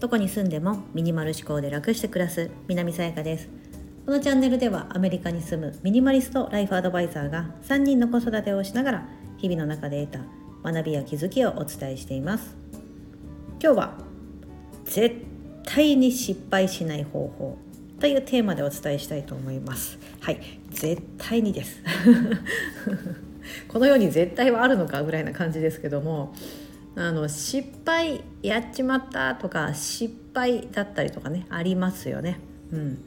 どこに住んでもミニマル思考で楽して暮らす南さやかです。このチャンネルではアメリカに住むミニマリストライフアドバイザーが3人の子育てをしながら日々の中で得た学びや気づきをお伝えしています。今日は絶対に失敗しない方法というテーマでお伝えしたいと思います。はい絶対にです。このように絶対はあるのかぐらいな感じですけどもあの失敗やっちまったとか失敗だったりとかねありますよね。うん、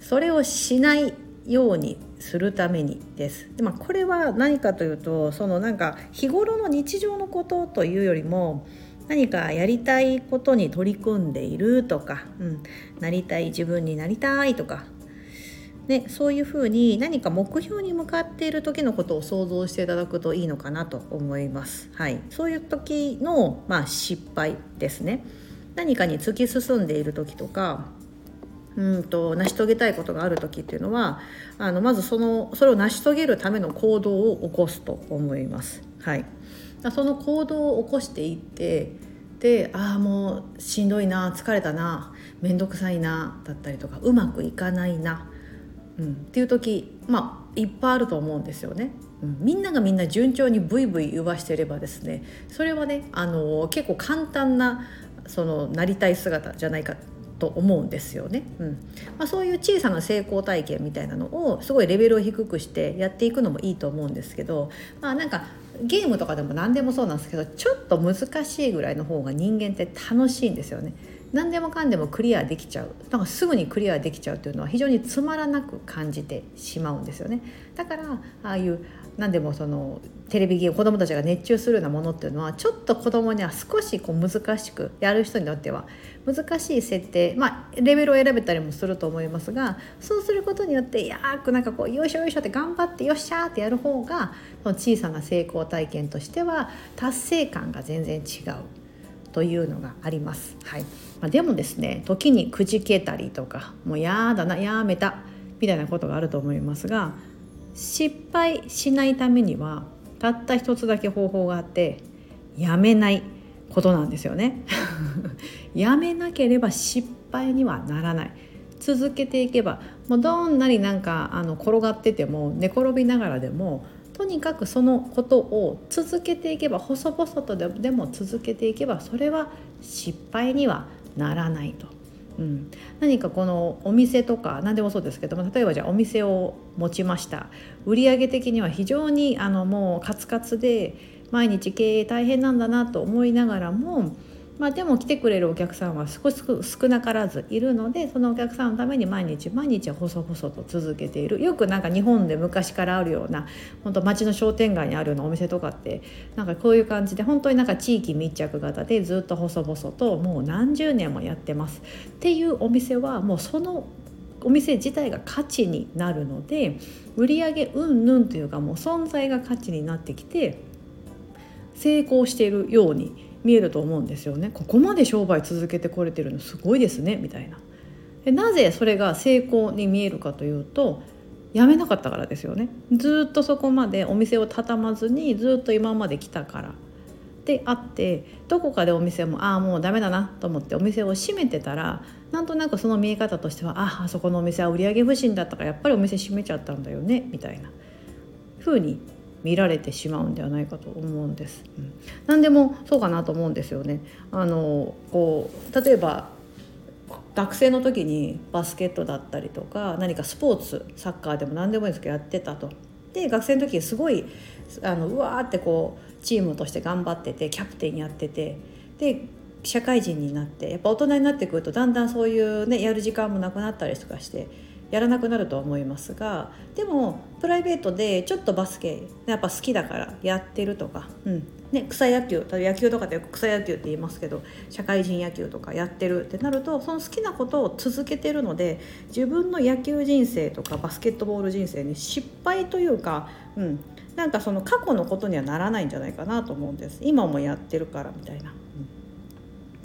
それをしないようにするためにです。でまあ、これは何かというとそのなんか日頃の日常のことというよりも何かやりたいことに取り組んでいるとか、うん、なりたい自分になりたいとかね、そういうふうに何か目標に向かっている時のことを想像していただくといいのかなと思います。はい、そういう時の、まあ、失敗ですね。何かに突き進んでいる時とかうんと成し遂げたいことがある時っていうのはあのまずそのそれを成し遂げるための行動を起こすと思います。はい、その行動を起こしていってでああもうしんどいな疲れたな面倒くさいなだったりとかうまくいかないなうん、っていう時まあいっぱいあると思うんですよね。うん、みんながみんな順調にブイブイ言わしてればですねそれはねあの結構簡単なそのなりたい姿じゃないかと思うんですよね、うんまあ、そういう小さな成功体験みたいなのをすごいレベルを低くしてやっていくのもいいと思うんですけどまあなんかゲームとかでも何でもそうなんですけどちょっと難しいぐらいの方が人間って楽しいんですよね。何でもかんでもクリアできちゃう。なんかすぐにクリアできちゃうというのは非常につまらなく感じてしまうんですよね。だからああいう何でもそのテレビゲーム子どもたちが熱中するようなものっていうのはちょっと子どもには少しこう難しくやる人によっては難しい設定まあレベルを選べたりもすると思いますがそうすることによってやーくなんかこうよいしょよいしょって頑張ってよっしゃーってやる方がその小さな成功体験としては達成感が全然違う。というのがあります。はいまあ、でもですね時にくじけたりとかもうやだなやめたみたいなことがあると思いますが失敗しないためにはたった一つだけ方法があってやめないことなんですよね。やめなければ失敗にはならない。続けていけばもうどんなになんかあの転がってても寝転びながらでもとにかくそのことを続けていけば細々とでも続けていけばそれは失敗にはならないと。うん、何かこのお店とか何でもそうですけども例えばじゃあお店を持ちました売上的には非常にあのもうカツカツで毎日経営大変なんだなと思いながらもまあ、でも来てくれるお客さんは少し少なからずいるのでそのお客さんのために毎日毎日細々と続けている。よくなんか日本で昔からあるような本当町の商店街にあるようなお店とかってなんかこういう感じで本当になんか地域密着型でずっと細々ともう何十年もやってます。っていうお店はもうそのお店自体が価値になるので売上うんぬんというかもう存在が価値になってきて成功しているように見えると思うんですよね。ここまで商売続けてこれてるのすごいですね。みたいな。でなぜそれが成功に見えるかというとやめなかったからですよね。ずっとそこまでお店を畳まずにずっと今まで来たから。であってどこかでお店もああもうダメだなと思ってお店を閉めてたらなんとなくその見え方としてはああそこのお店は売上不振だったからやっぱりお店閉めちゃったんだよね。みたいな。風に見られてしまうんではないかと思うんです。うん、何でもそうかなと思うんですよね。あのこう例えば学生の時にバスケットだったりとか何かスポーツサッカーでも何でもいいんですけどやってたと。で学生の時すごいあのうわーってこうチームとして頑張っててキャプテンやっててで社会人になってやっぱ大人になってくるとだんだんそういうねやる時間もなくなったりとかしてやらなくなるとは思いますがでもプライベートでちょっとバスケやっぱ好きだからやってるとか、うん。ね、草野球野球とかでよく草野球って言いますけど社会人野球とかやってるってなるとその好きなことを続けてるので自分の野球人生とかバスケットボール人生に失敗というか、うん、なんかその過去のことにはならないんじゃないかなと思うんです。今もやってるからみたいな。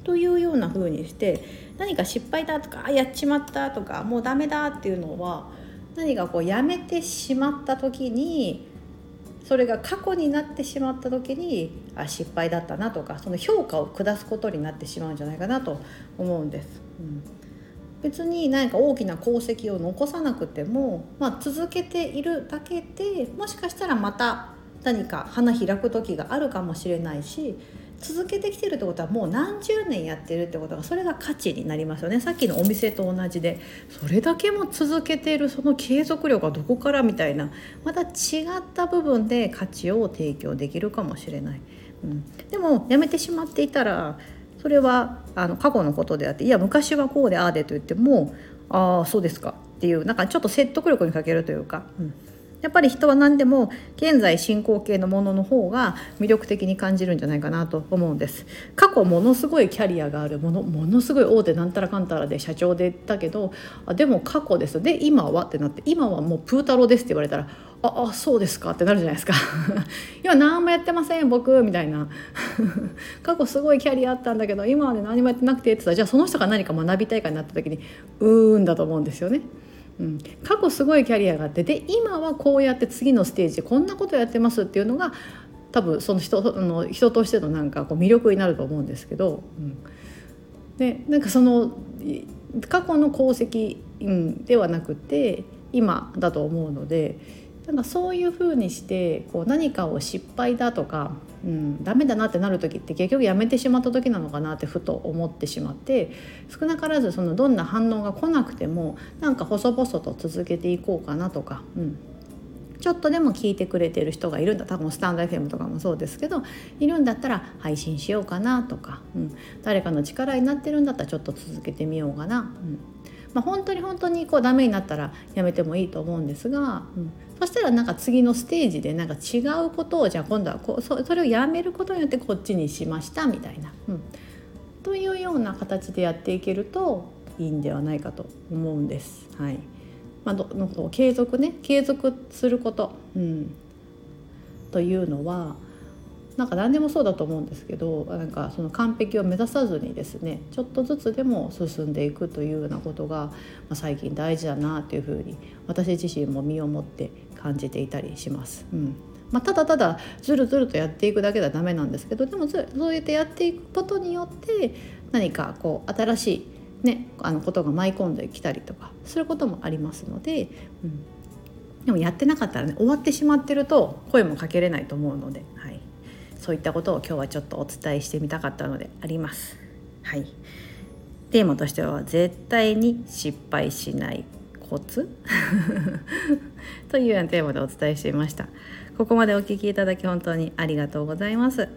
というような風にして何か失敗だとかあやっちまったとかもうダメだっていうのは何かこうやめてしまった時にそれが過去になってしまった時にあ失敗だったなとかその評価を下すことになってしまうんじゃないかなと思うんです。うん別に何か大きな功績を残さなくても、まあ、続けているだけでもしかしたらまた何か花開く時があるかもしれないし続けてきてるってことはもう何十年やってるってことがそれが価値になりますよね。さっきのお店と同じで。それだけも続けてるその継続力はどこからみたいな。また違った部分で価値を提供できるかもしれない、うん、でもやめてしまっていたらそれはあの過去のことであっていや昔はこうでああでと言ってもああそうですかっていうなんかちょっと説得力に欠けるというか、うん、やっぱり人は何でも現在進行形のものの方が魅力的に感じるんじゃないかなと思うんです。過去ものすごいキャリアがあるものものすごい大手なんたらかんたらで社長でだけどあでも過去です。で今はってなって今はもうプー太郎ですって言われたらああそうですかってなるじゃないですか。今何もやってません僕みたいな。過去すごいキャリアあったんだけど今まで何もやってなくてって言ったらじゃあその人が何か学びたいかになった時にうーんだと思うんですよね。うん、過去すごいキャリアがあってで今はこうやって次のステージこんなことやってますっていうのが多分その人の人としてのなんかこう魅力になると思うんですけど、うん、でなんかその過去の功績、うん、ではなくて今だと思うので。なんかそういうふうにしてこう何かを失敗だとか、うん、ダメだなってなる時って結局やめてしまった時なのかなってふと思ってしまって少なからずそのどんな反応が来なくてもなんか細々と続けていこうかなとか、うん、ちょっとでも聞いてくれてる人がいるんだ。多分スタンド FM とかもそうですけどいるんだったら配信しようかなとか、うん、誰かの力になってるんだったらちょっと続けてみようかな。うん。まあ、本当に本当にこうダメになったらやめてもいいと思うんですが、うん、そしたらなんか次のステージでなんか違うことをじゃあ今度はこうそそれをやめることによってこっちにしましたみたいな、うん、というような形でやっていけるといいんではないかと思うんです。はい。まあ、どの継続ね継続すること、うん、というのはなんか何でもそうだと思うんですけどなんかその完璧を目指さずにですねちょっとずつでも進んでいくというようなことが、まあ、最近大事だなというふうに私自身も身をもって感じていたりします。うん。まあ、ただただずるずるとやっていくだけではダメなんですけどでもそうやってやっていくことによって何かこう新しい、ね、あのことが舞い込んできたりとかすることもありますので、うん、でもやってなかったらね終わってしまってると声もかけれないと思うので、はい、そういったことを今日はちょっとお伝えしてみたかったのであります。はい、テーマとしては絶対に失敗しないコツ？というようなテーマでお伝えしていました。ここまでお聞きいただき本当にありがとうございます。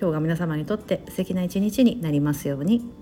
今日が皆様にとって素敵な一日になりますように。